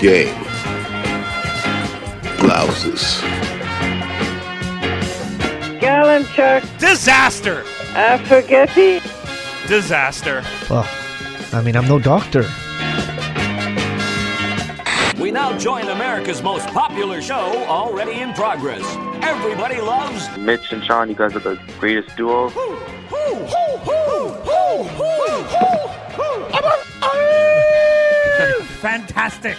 game. Blouses. Galanchuk, Disaster! Affogaty, Disaster. Well, I mean, I'm no doctor. We now join America's most popular show already in progress. Everybody loves Mitch and Sean, you guys are the greatest duo. Fantastic.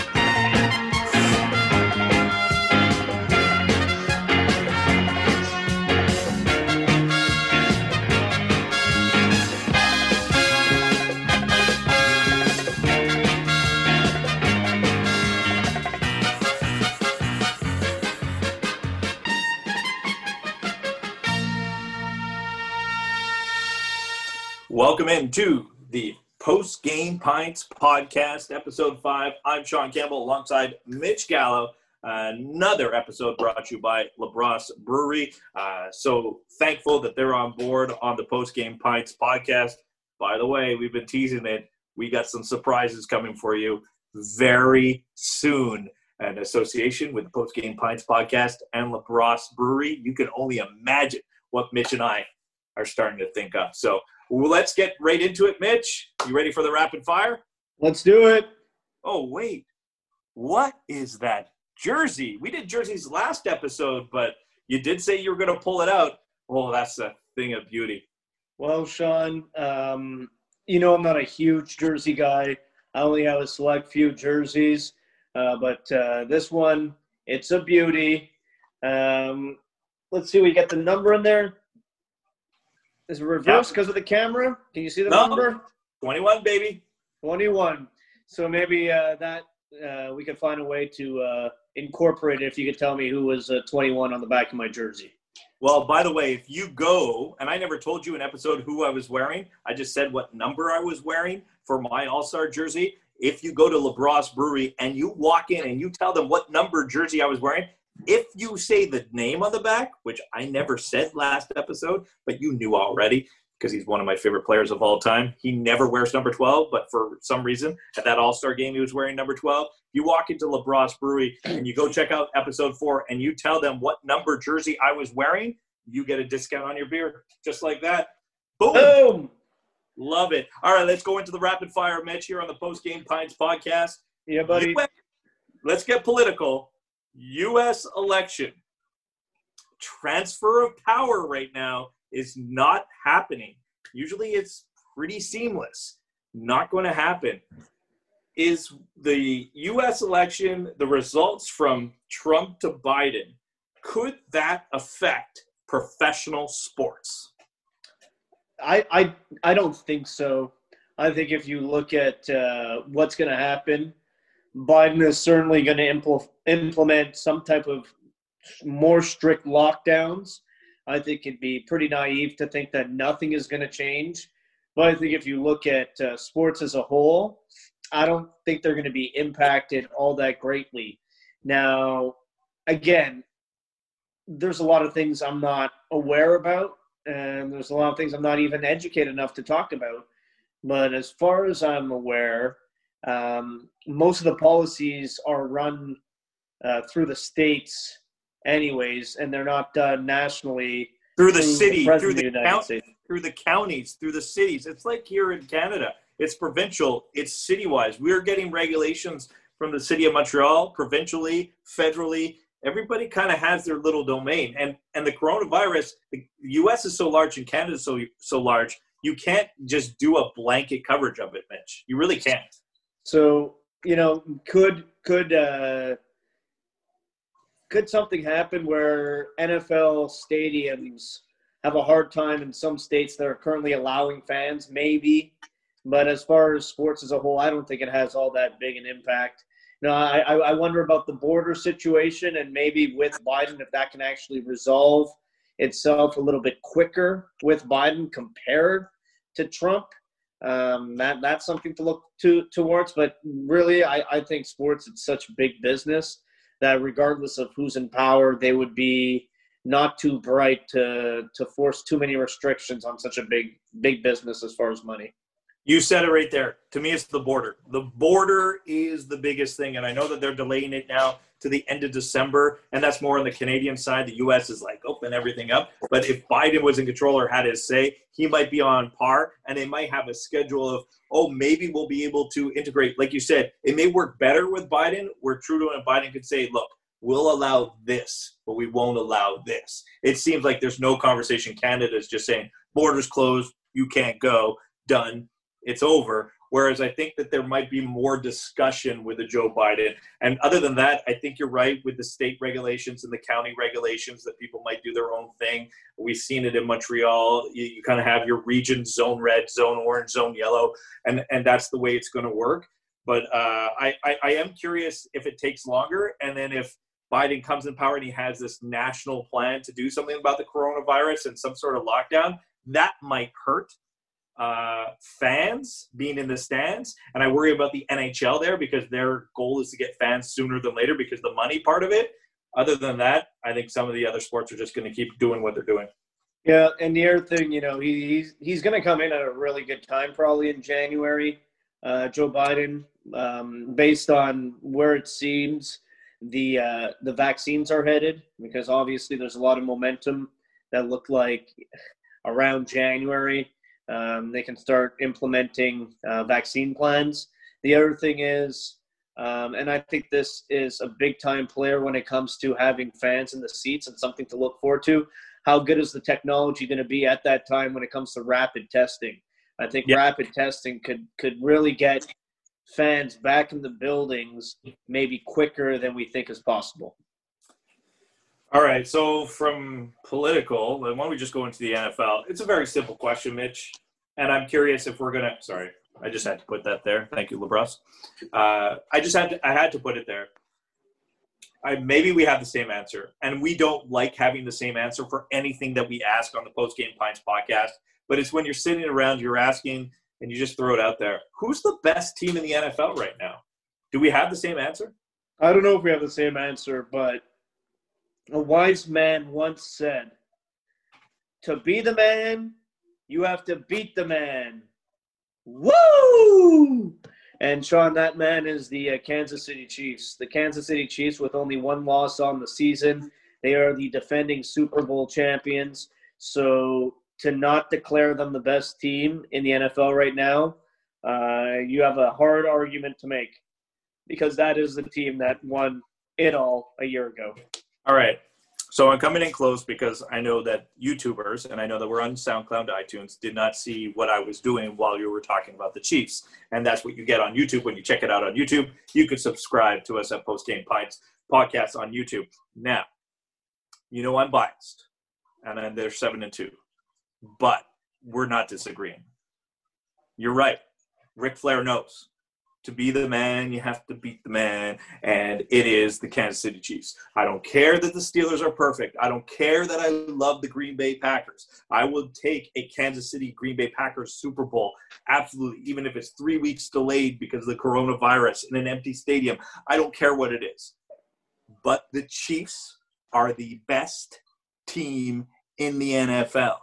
Welcome into the Post Game Pints podcast, episode five. I'm Sean Campbell alongside Mitch Gallo. Another episode brought to you by LaBrosse Brewery. Uh, so thankful that they're on board on the Post Game Pints podcast. By the way, we've been teasing it. We got some surprises coming for you very soon. An association with the Post Game Pints podcast and LaBrosse Brewery. You can only imagine what Mitch and I are starting to think of. So well, let's get right into it, Mitch. You ready for the rapid fire? Let's do it. Oh, wait. What is that jersey? We did jerseys last episode, but you did say you were going to pull it out. Oh, that's a thing of beauty. Well, Sean, um, you know I'm not a huge jersey guy. I only have a select few jerseys, uh, but uh, this one, it's a beauty. Um, let's see, we get the number in there. Is it reversed Yeah. because of the camera? Can you see the No. number? 21, baby. 21. So maybe uh, that uh, we could find a way to uh, incorporate it if you could tell me who was uh, 21 on the back of my jersey. Well, by the way, if you go, and I never told you in episode who I was wearing, I just said what number I was wearing for my All Star jersey. If you go to LaBrosse Brewery and you walk in and you tell them what number jersey I was wearing, if you say the name on the back, which I never said last episode, but you knew already because he's one of my favorite players of all time. He never wears number 12, but for some reason at that All Star game, he was wearing number 12. You walk into LaBrosse Brewery and you go check out episode four and you tell them what number jersey I was wearing, you get a discount on your beer. Just like that. Boom. Boom! Love it. All right, let's go into the rapid fire, Mitch, here on the Post Game Pints podcast. Yeah, buddy. Let's get political. U.S. election. Transfer of power right now is not happening. Usually it's pretty seamless. Not going to happen. Is the U.S. election, the results from Trump to Biden, could that affect professional sports? I, I I don't think so. I think if you look at uh, what's going to happen, Biden is certainly going to impl- implement some type of more strict lockdowns. I think it'd be pretty naive to think that nothing is going to change. But I think if you look at uh, sports as a whole, I don't think they're going to be impacted all that greatly. Now, again, there's a lot of things I'm not aware about and there's a lot of things I'm not even educated enough to talk about. But as far as I'm aware, um, most of the policies are run uh, through the states, anyways, and they're not done nationally Through the through city, President through the the United count, through the counties, through the cities. It's like here in Canada. It's provincial, it's city wise. We're getting regulations from the city of Montreal, provincially, federally. Everybody kind of has their little domain. And and the coronavirus, the US is so large and Canada is so so large, you can't just do a blanket coverage of it, Mitch. You really can't. So you know, could could uh, could something happen where NFL stadiums have a hard time in some states that are currently allowing fans? Maybe, but as far as sports as a whole, I don't think it has all that big an impact. I, I I wonder about the border situation and maybe with Biden if that can actually resolve itself a little bit quicker with Biden compared to Trump. Um, that that's something to look to towards. But really, I, I think sports it's such big business that regardless of who's in power, they would be not too bright to to force too many restrictions on such a big big business as far as money. You said it right there. To me, it's the border. The border is the biggest thing, and I know that they're delaying it now to the end of December, and that's more on the Canadian side. The U.S. is like open everything up, but if Biden was in control or had his say, he might be on par, and they might have a schedule of oh maybe we'll be able to integrate. Like you said, it may work better with Biden, where Trudeau and Biden could say, look, we'll allow this, but we won't allow this. It seems like there's no conversation. Canada is just saying borders closed, you can't go, done it's over. Whereas I think that there might be more discussion with the Joe Biden. And other than that, I think you're right with the state regulations and the county regulations that people might do their own thing. We've seen it in Montreal. You, you kind of have your region zone red, zone orange, zone yellow, and, and that's the way it's going to work. But uh, I, I, I am curious if it takes longer and then if Biden comes in power and he has this national plan to do something about the coronavirus and some sort of lockdown, that might hurt uh, fans being in the stands, and I worry about the NHL there because their goal is to get fans sooner than later because the money part of it. Other than that, I think some of the other sports are just going to keep doing what they're doing. Yeah, and the other thing, you know, he, he's he's going to come in at a really good time, probably in January. Uh, Joe Biden, um, based on where it seems the uh, the vaccines are headed, because obviously there's a lot of momentum that look like around January um, they can start implementing uh, vaccine plans. The other thing is, um, and I think this is a big time player when it comes to having fans in the seats and something to look forward to. How good is the technology going to be at that time when it comes to rapid testing? I think yeah. rapid testing could could really get fans back in the buildings maybe quicker than we think is possible. All right. So from political, why don't we just go into the NFL? It's a very simple question, Mitch, and I'm curious if we're gonna. Sorry, I just had to put that there. Thank you, Lebras. Uh, I just had to. I had to put it there. I, maybe we have the same answer, and we don't like having the same answer for anything that we ask on the Post Game Pints podcast. But it's when you're sitting around, you're asking, and you just throw it out there. Who's the best team in the NFL right now? Do we have the same answer? I don't know if we have the same answer, but a wise man once said, To be the man, you have to beat the man. Woo! And Sean, that man is the uh, Kansas City Chiefs. The Kansas City Chiefs, with only one loss on the season, they are the defending Super Bowl champions. So to not declare them the best team in the NFL right now, uh, you have a hard argument to make because that is the team that won it all a year ago. All right. So I'm coming in close because I know that YouTubers, and I know that we're on SoundCloud, iTunes, did not see what I was doing while you were talking about the Chiefs. And that's what you get on YouTube when you check it out on YouTube. You can subscribe to us at Post Game Pints podcast on YouTube. Now, you know I'm biased, and then they're seven and two, but we're not disagreeing. You're right. Ric Flair knows to be the man, you have to beat the man, and it is the Kansas City Chiefs. I don't care that the Steelers are perfect. I don't care that I love the Green Bay Packers. I will take a Kansas City Green Bay Packers Super Bowl, absolutely, even if it's three weeks delayed because of the coronavirus in an empty stadium. I don't care what it is. But the Chiefs are the best team in the NFL.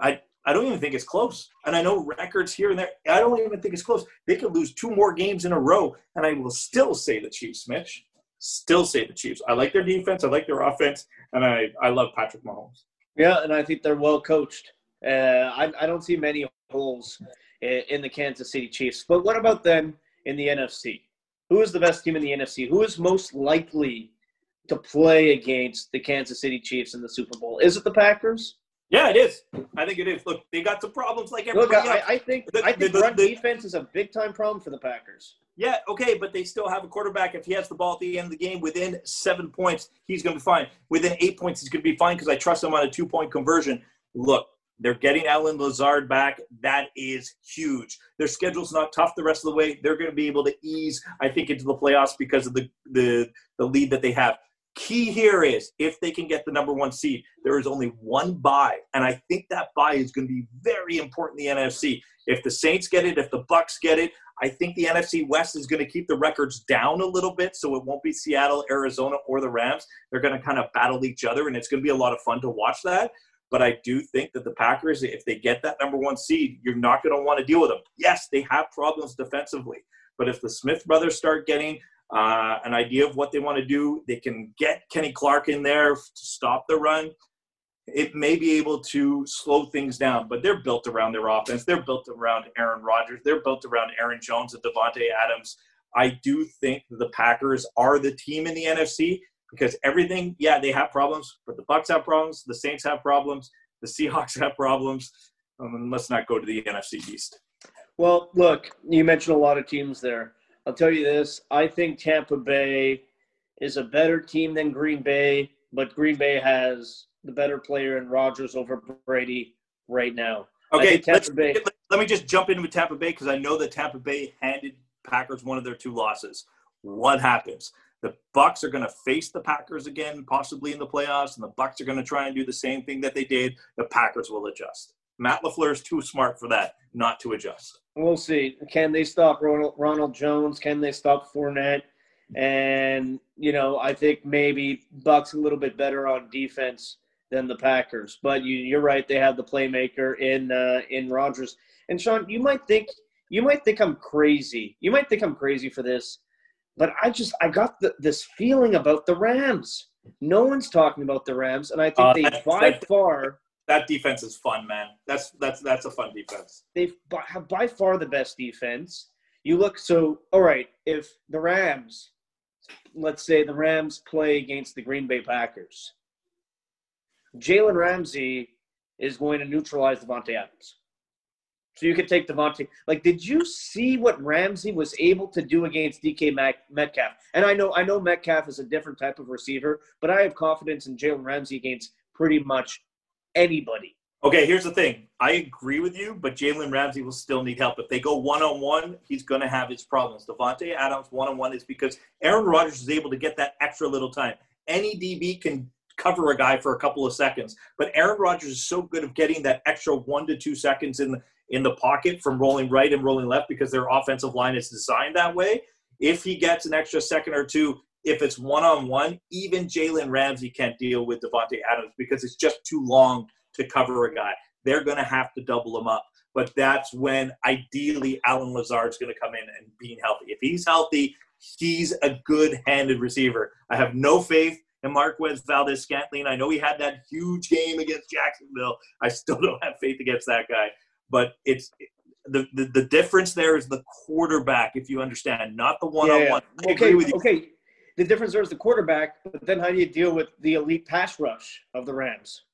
I I don't even think it's close. And I know records here and there. I don't even think it's close. They could lose two more games in a row, and I will still say the Chiefs, Mitch. Still say the Chiefs. I like their defense. I like their offense, and I, I love Patrick Mahomes. Yeah, and I think they're well coached. Uh, I, I don't see many holes in, in the Kansas City Chiefs. But what about them in the NFC? Who is the best team in the NFC? Who is most likely to play against the Kansas City Chiefs in the Super Bowl? Is it the Packers? Yeah, it is. I think it is. Look, they got some problems like everybody Look, else. I, I think the, I think the, run the, defense is a big time problem for the Packers. Yeah, okay, but they still have a quarterback. If he has the ball at the end of the game within seven points, he's going to be fine. Within eight points, he's going to be fine because I trust him on a two point conversion. Look, they're getting Allen Lazard back. That is huge. Their schedule's not tough the rest of the way. They're going to be able to ease, I think, into the playoffs because of the the, the lead that they have. Key here is if they can get the number one seed, there is only one buy, and I think that buy is going to be very important in the NFC. If the Saints get it, if the Bucks get it, I think the NFC West is going to keep the records down a little bit, so it won't be Seattle, Arizona, or the Rams. They're going to kind of battle each other, and it's going to be a lot of fun to watch that. But I do think that the Packers, if they get that number one seed, you're not going to want to deal with them. Yes, they have problems defensively, but if the Smith brothers start getting uh, an idea of what they want to do, they can get Kenny Clark in there to stop the run. It may be able to slow things down, but they're built around their offense. They're built around Aaron Rodgers. They're built around Aaron Jones and Davante Adams. I do think the Packers are the team in the NFC because everything, yeah, they have problems, but the Bucks have problems, the Saints have problems, the Seahawks have problems. Um, let's not go to the NFC East. Well, look, you mentioned a lot of teams there. I'll tell you this: I think Tampa Bay is a better team than Green Bay, but Green Bay has the better player in Rodgers over Brady right now. Okay, Tampa Bay. Let me just jump in with Tampa Bay because I know that Tampa Bay handed Packers one of their two losses. What happens? The Bucks are going to face the Packers again, possibly in the playoffs, and the Bucks are going to try and do the same thing that they did. The Packers will adjust. Matt LaFleur is too smart for that, not to adjust. We'll see. Can they stop Ronald, Ronald Jones? Can they stop Fournette? And you know, I think maybe Bucks a little bit better on defense than the Packers. But you, you're right; they have the playmaker in uh, in Rodgers. And Sean, you might think you might think I'm crazy. You might think I'm crazy for this, but I just I got the, this feeling about the Rams. No one's talking about the Rams, and I think Uh, they by far That defense is fun, man. That's that's that's a fun defense. they have by far the best defense. You look so all right. If the Rams, let's say the Rams play against the Green Bay Packers, Jalen Ramsey is going to neutralize Davante Adams. So you could take Davante. Like, did you see what Ramsey was able to do against DK Metcalf? And I know, I know Metcalf is a different type of receiver, but I have confidence in Jalen Ramsey against pretty much anybody. Okay, here's the thing. I agree with you, but Jalen Ramsey will still need help. If they go one on one, he's going to have his problems. Davante Adams one on one is because Aaron Rodgers is able to get that extra little time. Any DB can cover a guy for a couple of seconds, but Aaron Rodgers is so good at getting that extra one to two seconds in the, in the pocket from rolling right and rolling left because their offensive line is designed that way. If he gets an extra second or two, if it's one on one, even Jalen Ramsey can't deal with Davante Adams because it's just too long to cover a guy. They're going to have to double him up. But that's when ideally Allen Lazard's going to come in and being healthy. If he's healthy, he's a good handed receiver. I have no faith in Marquez Valdes-Scantling. I know he had that huge game against Jacksonville. I still don't have faith against that guy. But it's the, the, the difference there is the quarterback, if you understand, not the one on one. Okay, with you. okay. The difference there is the quarterback, but then how do you deal with the elite pass rush of the Rams?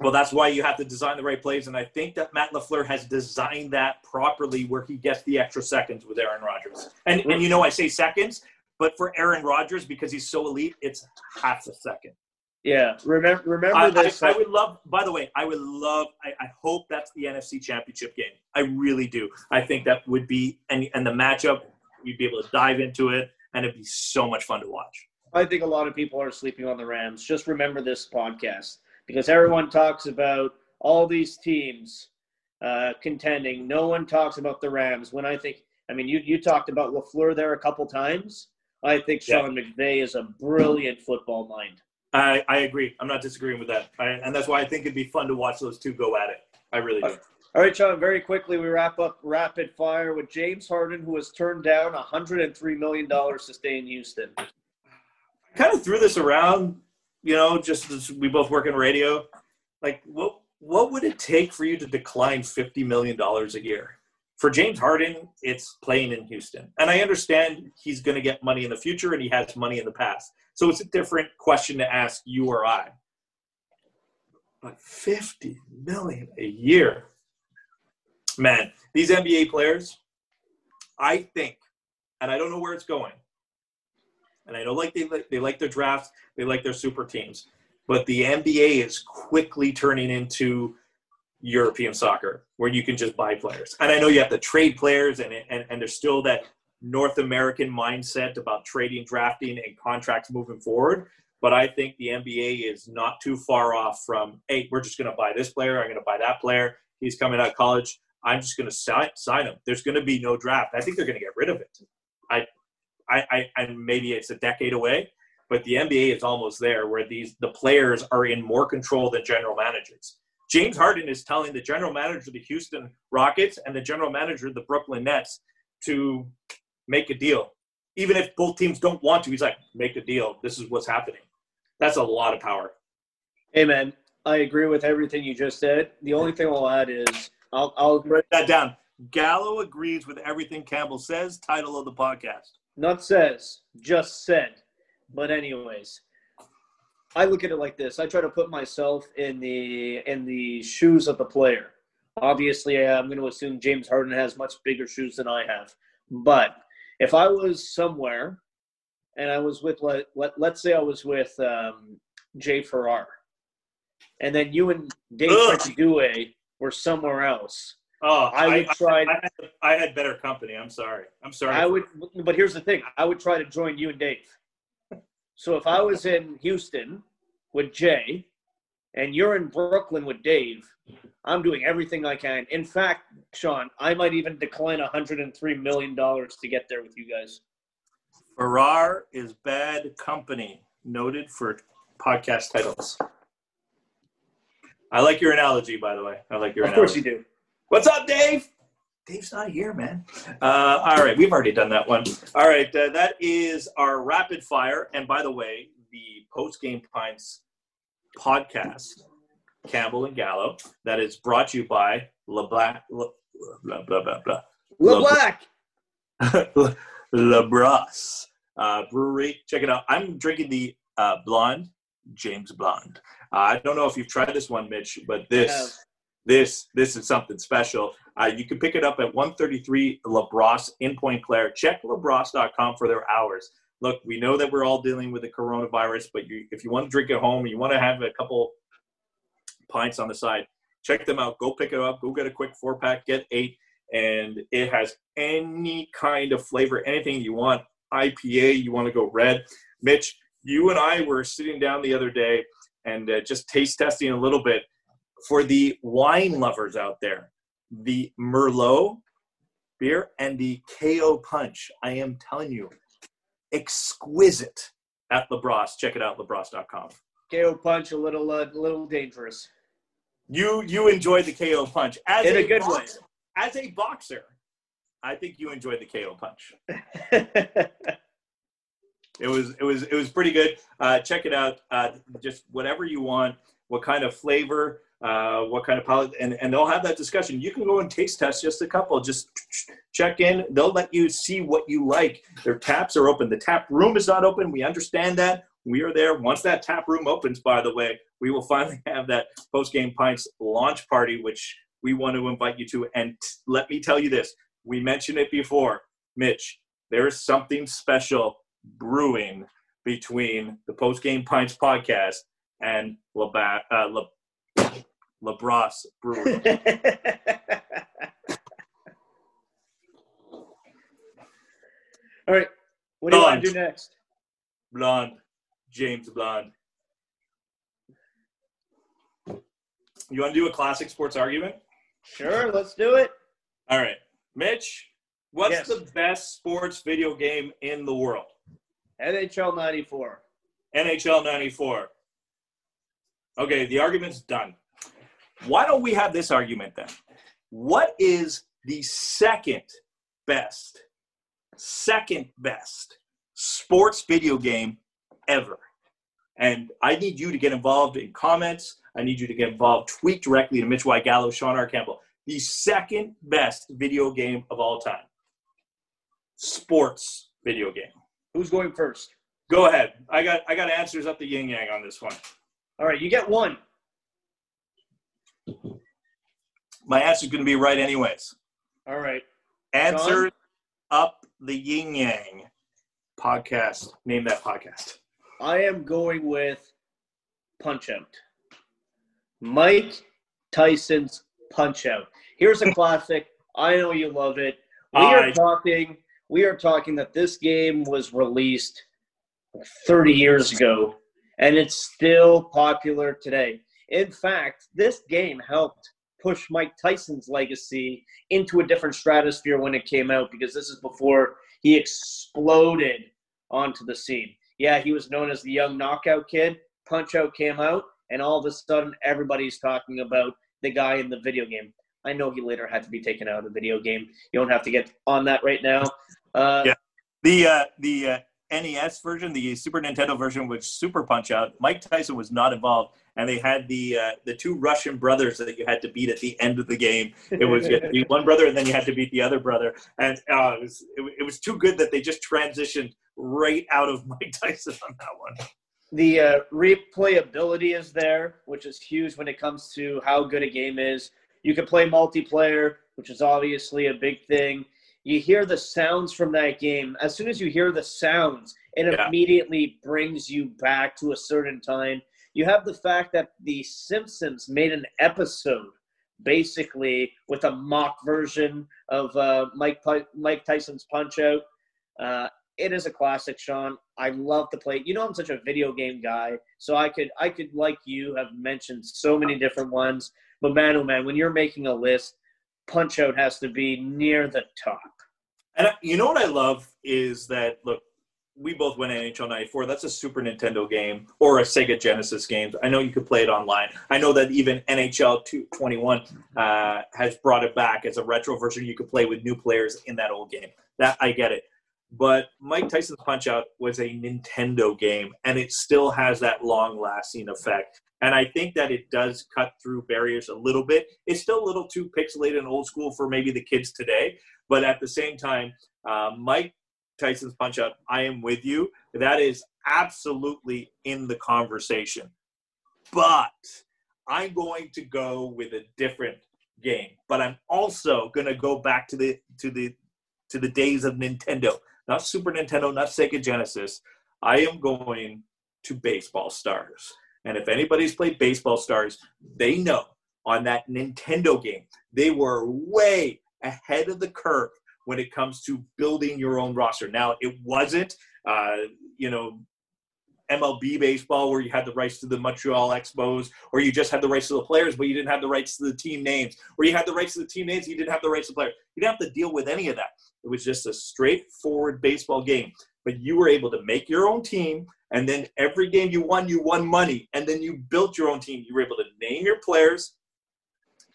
Well, that's why you have to design the right plays, and I think that Matt LaFleur has designed that properly, where he gets the extra seconds with Aaron Rodgers. And and you know, I say seconds, but for Aaron Rodgers because he's so elite, it's half a second. Yeah, remember remember I, I, this. I uh, would love. By the way, I would love. I, I hope that's the NFC Championship game. I really do. I think that would be and and the matchup, you'd be able to dive into it, and it'd be so much fun to watch. I think a lot of people are sleeping on the Rams. Just remember this podcast because everyone talks about all these teams uh, contending. No one talks about the Rams. When I think, I mean, you you talked about LaFleur there a couple times. I think Yeah. Sean McVay is a brilliant football mind. I, I agree. I'm not disagreeing with that, I, and that's why I think it'd be fun to watch those two go at it. I really do. All right, John, Very quickly, we wrap up rapid fire with James Harden, who has turned down 103 million dollars to stay in Houston. I kind of threw this around, you know, just as we both work in radio. Like, what what would it take for you to decline fifty million dollars a year? For James Harden, it's playing in Houston, and I understand he's going to get money in the future, and he has money in the past. So it's a different question to ask you or I. But fifty million a year, man, these NBA players, I think, and I don't know where it's going. And I know like they they like their drafts, they like their super teams, but the NBA is quickly turning into European soccer where you can just buy players. And I know you have to trade players and and, and there's still that North American mindset about trading, drafting, and contracts moving forward. But I think the NBA is not too far off from, hey, we're just going to buy this player. I'm going to buy that player. He's coming out of college. I'm just going to sign, sign him. There's going to be no draft. I think they're going to get rid of it. I, I, I, and maybe it's a decade away, but the NBA is almost there, where these the players are in more control than general managers. James Harden is telling the general manager of the Houston Rockets and the general manager of the Brooklyn Nets to make a deal. Even if both teams don't want to, he's like, make a deal. This is what's happening. That's a lot of power. Hey, man, I agree with everything you just said. The only thing I'll add is I'll, I'll Write that down. Gallo agrees with everything Campbell says. Title of the podcast. not says, just said. But anyways, I look at it like this. I try to put myself in the in the shoes of the player. Obviously, I'm going to assume James Harden has much bigger shoes than I have. But if I was somewhere and I was with let, let let's say I was with um, Jay Farrar, and then you and Dave Ugh. Due were somewhere else, Oh, I would try- I, had, I had better company. I'm sorry. I'm sorry. I would, but here's the thing: I would try to join you and Dave. So if I was in Houston with Jay, and you're in Brooklyn with Dave, I'm doing everything I can. In fact, Sean, I might even decline 103 million dollars to get there with you guys. Farrar is bad company. Noted for podcast titles. I like your analogy, by the way. I like your analogy. Of course you do. What's up, Dave? Dave's not here, man. Uh, all right, we've already done that one. All right, uh, that is our rapid fire. And by the way, the post game pints podcast, Campbell and Gallo, that is brought to you by LeBlack. Le, blah blah blah blah. LeBlack. LeBras uh, Brewery. Check it out. I'm drinking the uh, blonde, James Blonde. Uh, I don't know if you've tried this one, Mitch, but this this this is something special. Uh, you can pick it up at 133 LaBrosse in Pointe-Claire. Check labrosse.com for their hours. Look, we know that we're all dealing with the coronavirus, but you, if you want to drink at home, you want to have a couple pints on the side, check them out. Go pick it up. Go get a quick four pack. Get eight, and it has any kind of flavor, anything you want. IPA, you want to go red. Mitch, you and I were sitting down the other day and uh, just taste testing a little bit for the wine lovers out there. The Merlot beer and the KO Punch. I am telling you, exquisite at LeBros. Check it out, LeBros.com. KO punch a little, uh, little dangerous. You you enjoyed the KO punch as In a good way. As a boxer, I think you enjoyed the KO punch. It was it was it was pretty good. Uh, check it out. Uh, just whatever you want, what kind of flavor, uh, what kind of palate, and and they'll have that discussion. You can go and taste test just a couple. Just check in. They'll let you see what you like. Their taps are open. The tap room is not open. We understand that. We are there. Once that tap room opens, by the way, we will finally have that post game pints launch party, which we want to invite you to. And t- let me tell you this: we mentioned it before, Mitch. There is something special brewing between the post game pints podcast and LeBa- uh, Le- LeBrosse Brewery. All right. What do you want to do next? Blonde, James Blonde. You want to do a classic sports argument? Sure, let's do it. All right, Mitch. What's Yes. the best sports video game in the world? NHL 94. NHL 94. Okay, the argument's done. Why don't we have this argument then? What is the second best, second best sports video game ever? And I need you to get involved in comments. I need you to get involved. Tweet directly to Mitch White Gallo, Sean R. Campbell. The second best video game of all time. Sports video game. Who's going first? Go ahead. I got I got answers up the yin yang on this one. All right, you get one. My answer's going to be right anyways. All right. Answers up the yin yang podcast. Name that podcast. I am going with Punch Out. Mike Tyson's Punch Out. Here's a classic. I know you love it. We All are right. talking we are talking that this game was released 30 years ago and it's still popular today. In fact, this game helped push Mike Tyson's legacy into a different stratosphere when it came out because this is before he exploded onto the scene. Yeah, he was known as the young knockout kid. Punch Out came out, and all of a sudden, everybody's talking about the guy in the video game. I know he later had to be taken out of the video game. You don't have to get on that right now. Uh, Yeah. The uh, the uh, NES version, the Super Nintendo version, which Super Punch Out, Mike Tyson was not involved, and they had the uh, the two Russian brothers that you had to beat at the end of the game. It was you had to beat one brother, and then you had to beat the other brother, and uh, it was it, it was too good that they just transitioned right out of Mike Tyson on that one. the uh, replayability is there, which is huge when it comes to how good a game is. You can play multiplayer, which is obviously a big thing. You hear the sounds from that game. As soon as you hear the sounds, it Yeah. immediately brings you back to a certain time. You have the fact that The Simpsons made an episode basically with a mock version of uh, Mike Mike Tyson's Punch Out. Uh, it is a classic, Sean. I love to play. You know, I'm such a video game guy, so I could, I could, like you, have mentioned so many different ones. But man, oh man, when you're making a list, Punch Out has to be near the top. And you know what I love is that look, we both went NHL '94. That's a Super Nintendo game or a Sega Genesis game. I know you could play it online. I know that even NHL 21 uh, has brought it back as a retro version. You could play with new players in that old game. That I get it. But Mike Tyson's Punch Out was a Nintendo game, and it still has that long-lasting effect. And I think that it does cut through barriers a little bit. It's still a little too pixelated and old school for maybe the kids today, but at the same time, uh, Mike Tyson's Punch Out, I am with you. That is absolutely in the conversation. But I'm going to go with a different game. But I'm also going to go back to the to the to the days of Nintendo, not Super Nintendo, not Sega Genesis. I am going to Baseball Stars. And if anybody's played Baseball Stars, they know on that Nintendo game, they were way ahead of the curve when it comes to building your own roster. Now, it wasn't, uh, you know, MLB baseball where you had the rights to the Montreal Expos, or you just had the rights to the players, but you didn't have the rights to the team names, or you had the rights to the team names, you didn't have the rights to the players. You didn't have to deal with any of that. It was just a straightforward baseball game. But you were able to make your own team, and then every game you won, you won money, and then you built your own team. You were able to name your players,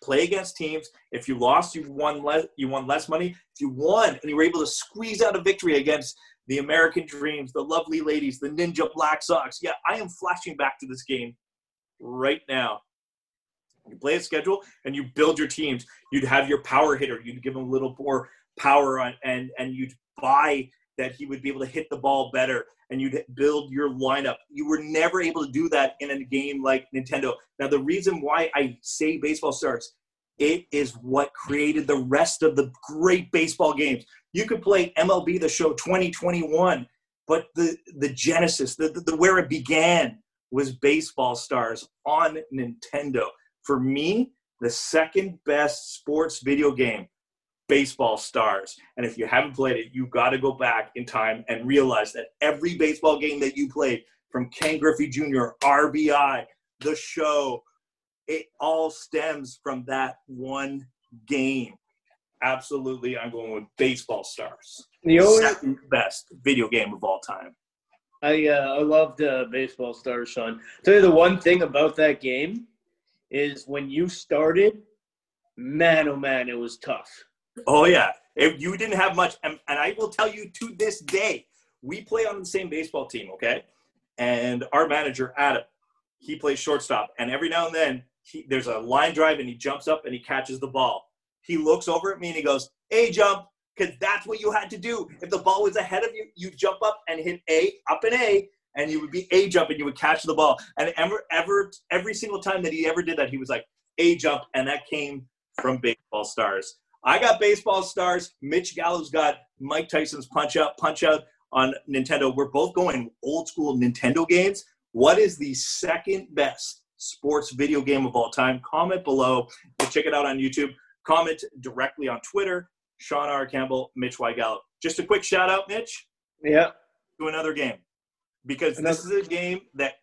play against teams. If you lost, you won less. You won less money. If you won, and you were able to squeeze out a victory against the American Dreams, the Lovely Ladies, the Ninja Black Sox. Yeah, I am flashing back to this game right now. You play a schedule and you build your teams. You'd have your power hitter. You'd give him a little more power on, and and you'd buy that he would be able to hit the ball better and you'd build your lineup. You were never able to do that in a game like Nintendo. Now, the reason why I say baseball stars, it is what created the rest of the great baseball games. You could play MLB The Show 2021, but the the genesis, the, the, the where it began, was baseball stars on Nintendo. For me, the second best sports video game baseball stars. And if you haven't played it, you've got to go back in time and realize that every baseball game that you played, from Ken Griffey Jr., RBI, the show, it all stems from that one game. Absolutely, I'm going with baseball stars. The only Second best video game of all time. I uh, I loved uh, baseball stars, Sean. Tell you the one thing about that game is when you started, man, oh man, it was tough. Oh yeah, if you didn't have much, and, and I will tell you to this day, we play on the same baseball team, okay? And our manager Adam, he plays shortstop, and every now and then he, there's a line drive, and he jumps up and he catches the ball. He looks over at me and he goes, "A jump," because that's what you had to do. If the ball was ahead of you, you jump up and hit A, up and A, and you would be A jump and you would catch the ball. And ever, ever, every single time that he ever did that, he was like A jump, and that came from baseball stars. I got baseball stars. Mitch Gallo's got Mike Tyson's Punch Out, Punch Out on Nintendo. We're both going old school Nintendo games. What is the second best sports video game of all time? Comment below. Check it out on YouTube. Comment directly on Twitter. Sean R. Campbell, Mitch Y. Gallo. just a quick shout out, Mitch, Yeah. to another game because this is a game that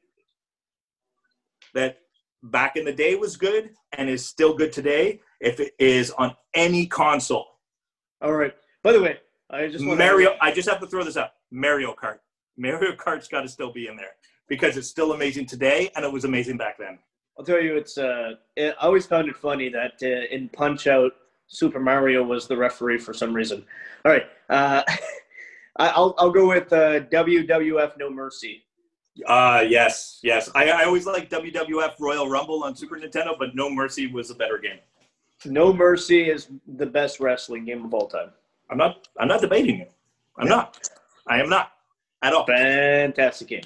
that back in the day was good and is still good today if it is on any console. All right. By the way, I just want Mario, I just have to throw this out. Mario Kart. Mario Kart's got to still be in there because it's still amazing today and it was amazing back then. I'll tell you, it's. Uh, it, I always found it funny that uh, in Punch Out, Super Mario was the referee for some reason. All right. Uh, I'll I'll go with uh, WWF No Mercy. Uh yes, yes. I, I always like WWF Royal Rumble on Super Nintendo, but No Mercy was a better game. No Mercy is the best wrestling game of all time. I'm not I'm not debating it. I'm not. I am not at all. Fantastic game.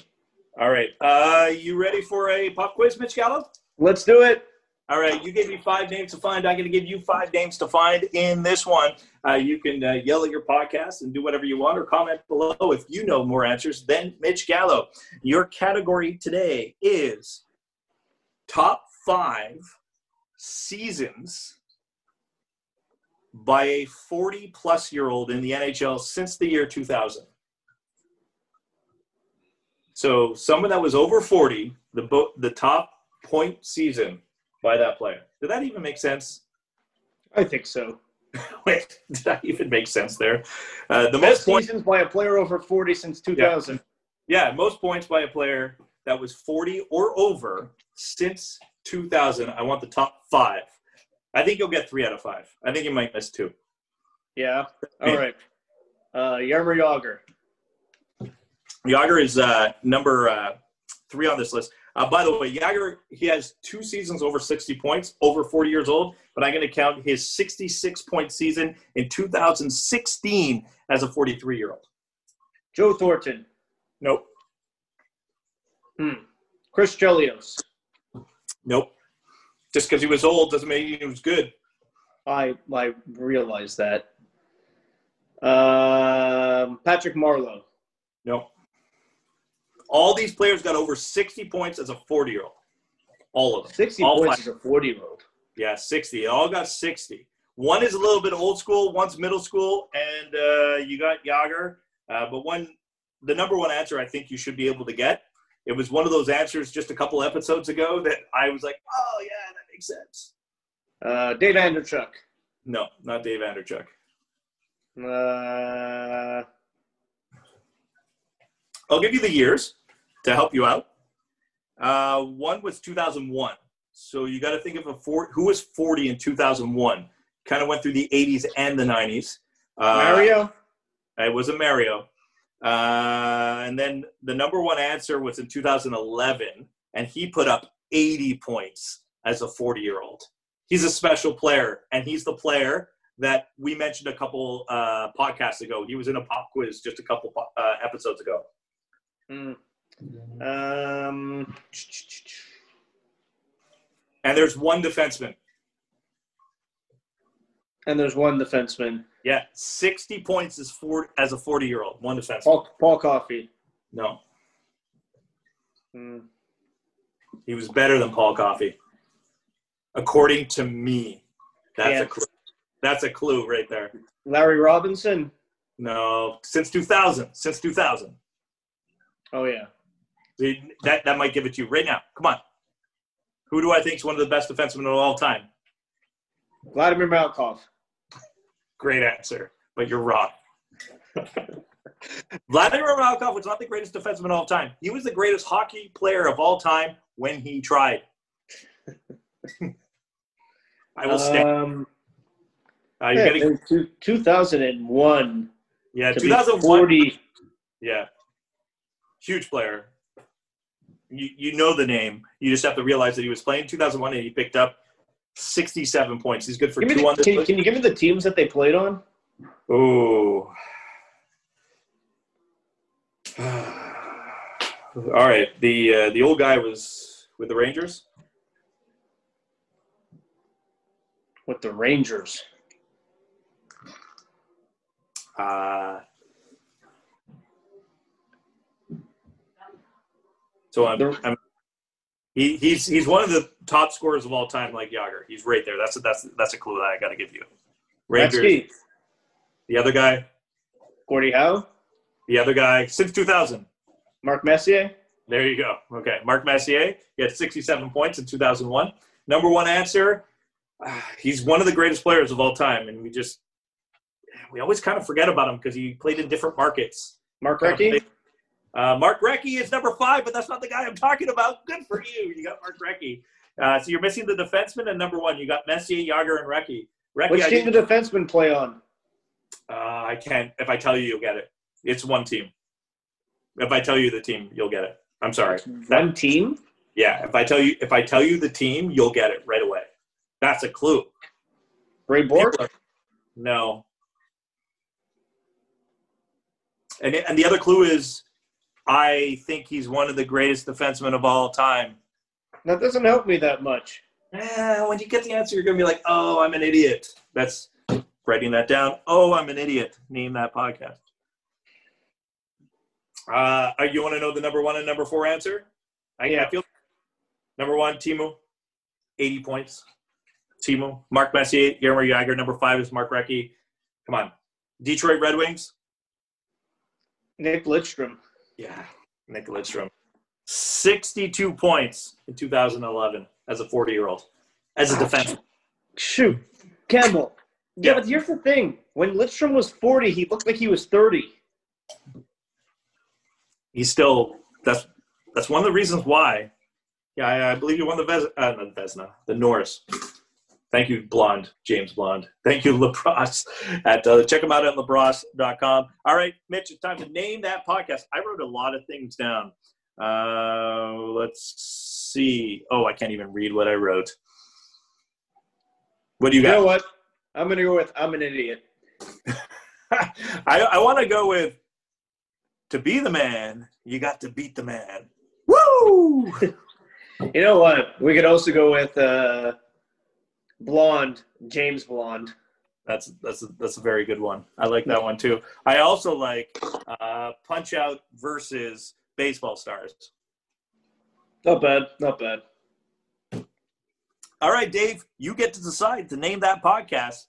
All right. Uh you ready for a pop quiz, Mitch Gallo? Let's do it. All right, you gave me five names to find. I'm going to give you five names to find in this one. Uh, you can uh, yell at your podcast and do whatever you want or comment below if you know more answers than Mitch Gallo. Your category today is top five seasons by a 40 plus year old in the NHL since the year 2000. So someone that was over 40, the bo- the top point season by that player. Did that even make sense? I think so. Wait, did that even make sense there? Uh, the Best most points, seasons by a player over 40 since 2000. yeah, most points by a player that was 40 or over since 2000. I want the top five. I think you'll get three out of five. I think you might miss two. Yeah. All right. Uh, Jaromir Jagr. Jagr is uh, number uh, three on this list. Uh, by the way, Jagr he has two seasons over 60 points, over 40 years old. But I'm going to count his 66 point season in 2016 as a 43 year old. Joe Thornton. Nope, Hmm. Chris Chelios. nope. Just because he was old doesn't mean he was good. I I realize that. Um, Patrick Marleau. Nope. All these players got over 60 points as a 40 year old. All of them. 60 All points five. as a 40 year old. Yeah, 60. They all got 60. One is a little bit old school, one's middle school, and uh, you got Jagr. Uh, but one, the number one answer I think you should be able to get. It was one of those answers just a couple episodes ago that I was like, oh, yeah, that makes sense. Uh, Dave Andreychuk. No, not Dave Andreychuk. Uh, I'll give you the years to help you out. Uh, one was 2001. So you got to think of a four, who was 40 in 2001. Kind of went through the 80s and the 90s. Uh, Mario. It was a Mario. Uh, and then the number one answer was in 2011, and he put up 80 points as a 40 year old. He's a special player, and he's the player that we mentioned a couple uh, podcasts ago. He was in a pop quiz just a couple uh, episodes ago. Hmm. Um, And there's one defenseman. and there's one defenseman. Yeah, 60 points is for, as a 40 year old. One defenseman. Paul, Paul Coffey. No, Hmm. he was better than Paul Coffey, according to me. That's Yeah. a clue. That's a clue right there. Larry Robinson. No, since 2000. Since 2000. Oh yeah. That that might give it to you right now. Come on. Who do I think is one of the best defensemen of all time? Vladimir Malakhov. Great answer, but you're wrong. Vladimir Malakhov was not the greatest defenseman of all time. He was the greatest hockey player of all time when he tried. I will stand. Um, Uh, yeah, getting, two, 2001. yeah, to 2001. 40. Yeah. Huge player. You, you know the name. You just have to realize that he was playing 2001 and he picked up 67 points. He's good for two the- on this can, can you give me the teams that they played on? Ooh. All right. The uh, the old guy was with the Rangers. With the Rangers. Uh, so I'm, I'm he, he's he's one of the top scorers of all time, like Jagr. He's right there. That's a, that's that's a clue that I got to give you. Rangers. The other guy, Gordie Howe, The other guy since 2000. Mark Messier. There you go. Okay, Mark Messier. He had 67 points in 2001. Number one answer. uh, he's one of the greatest players of all time, and we just we always kind of forget about him because he played in different markets. Mark Recchi. Uh, Mark Recchi is number five, but that's not the guy I'm talking about. Good for you. You got Mark Recchi. Uh, so you're missing the defenseman and number one. You got Messier, Jagr, and Recchi. Recchi, Which I, team the didn't- defenseman play on? uh, I can't. If I tell you, you'll get it. It's one team. If I tell you the team, you'll get it. I'm sorry. One team. Yeah, if I tell you if I tell you the team, you'll get it right away. That's a clue. Ray Bourque. Are- No. And and the other clue is, I think he's one of the greatest defensemen of all time. That doesn't help me that much. Eh, when you get the answer, you're gonna be like, "Oh, I'm an idiot." That's writing that down. Oh, I'm an idiot. Name that podcast. Uh, you want to know the number one and number four answer? I, Yeah. I feel number one, Teemu, 80 points. Teemu, Mark Messier, Guillermo Jagr. Number five is Mark Recchi. Come on, Detroit Red Wings. Nick Lidstrom. Yeah, Nick Lidstrom, 62 points in 2011 as a 40 year old, as a defenseman. Shoot, Campbell. Yeah, Yeah. but here's the thing: when Lidstrom was 40, he looked like he was 30. he's still that's that's one of the reasons why. Yeah, I, I believe you won the Ves, uh, not Vezina, the Norris. Thank you, Blonde, James Blonde. Thank you, Labrosse. At uh, check them out at labrosse.com. All right, Mitch, it's time to name that podcast. I wrote a lot of things down. Uh, let's see. Oh, I can't even read what I wrote. What do you You know got? what? I'm gonna go with I'm an idiot. I, I want to go with to be the man, you got to beat the man. Woo! You know what? We could also go with uh, Blonde, James Blonde. That's that's a, that's a very good one. I like that one too. I also like uh, Punch Out versus Baseball Stars. Not bad. Not bad. All right, Dave, you get to decide to name that podcast.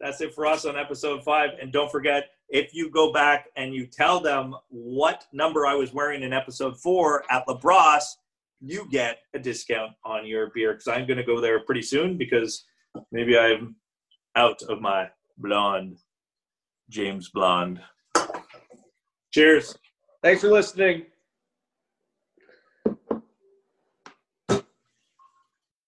That's it for us on episode five. And don't forget, if you go back and you tell them what number I was wearing in episode four at Labrosse, you get a discount on your beer because I'm going to go there pretty soon because maybe I'm out of my blonde, James Blonde. Cheers. Thanks for listening.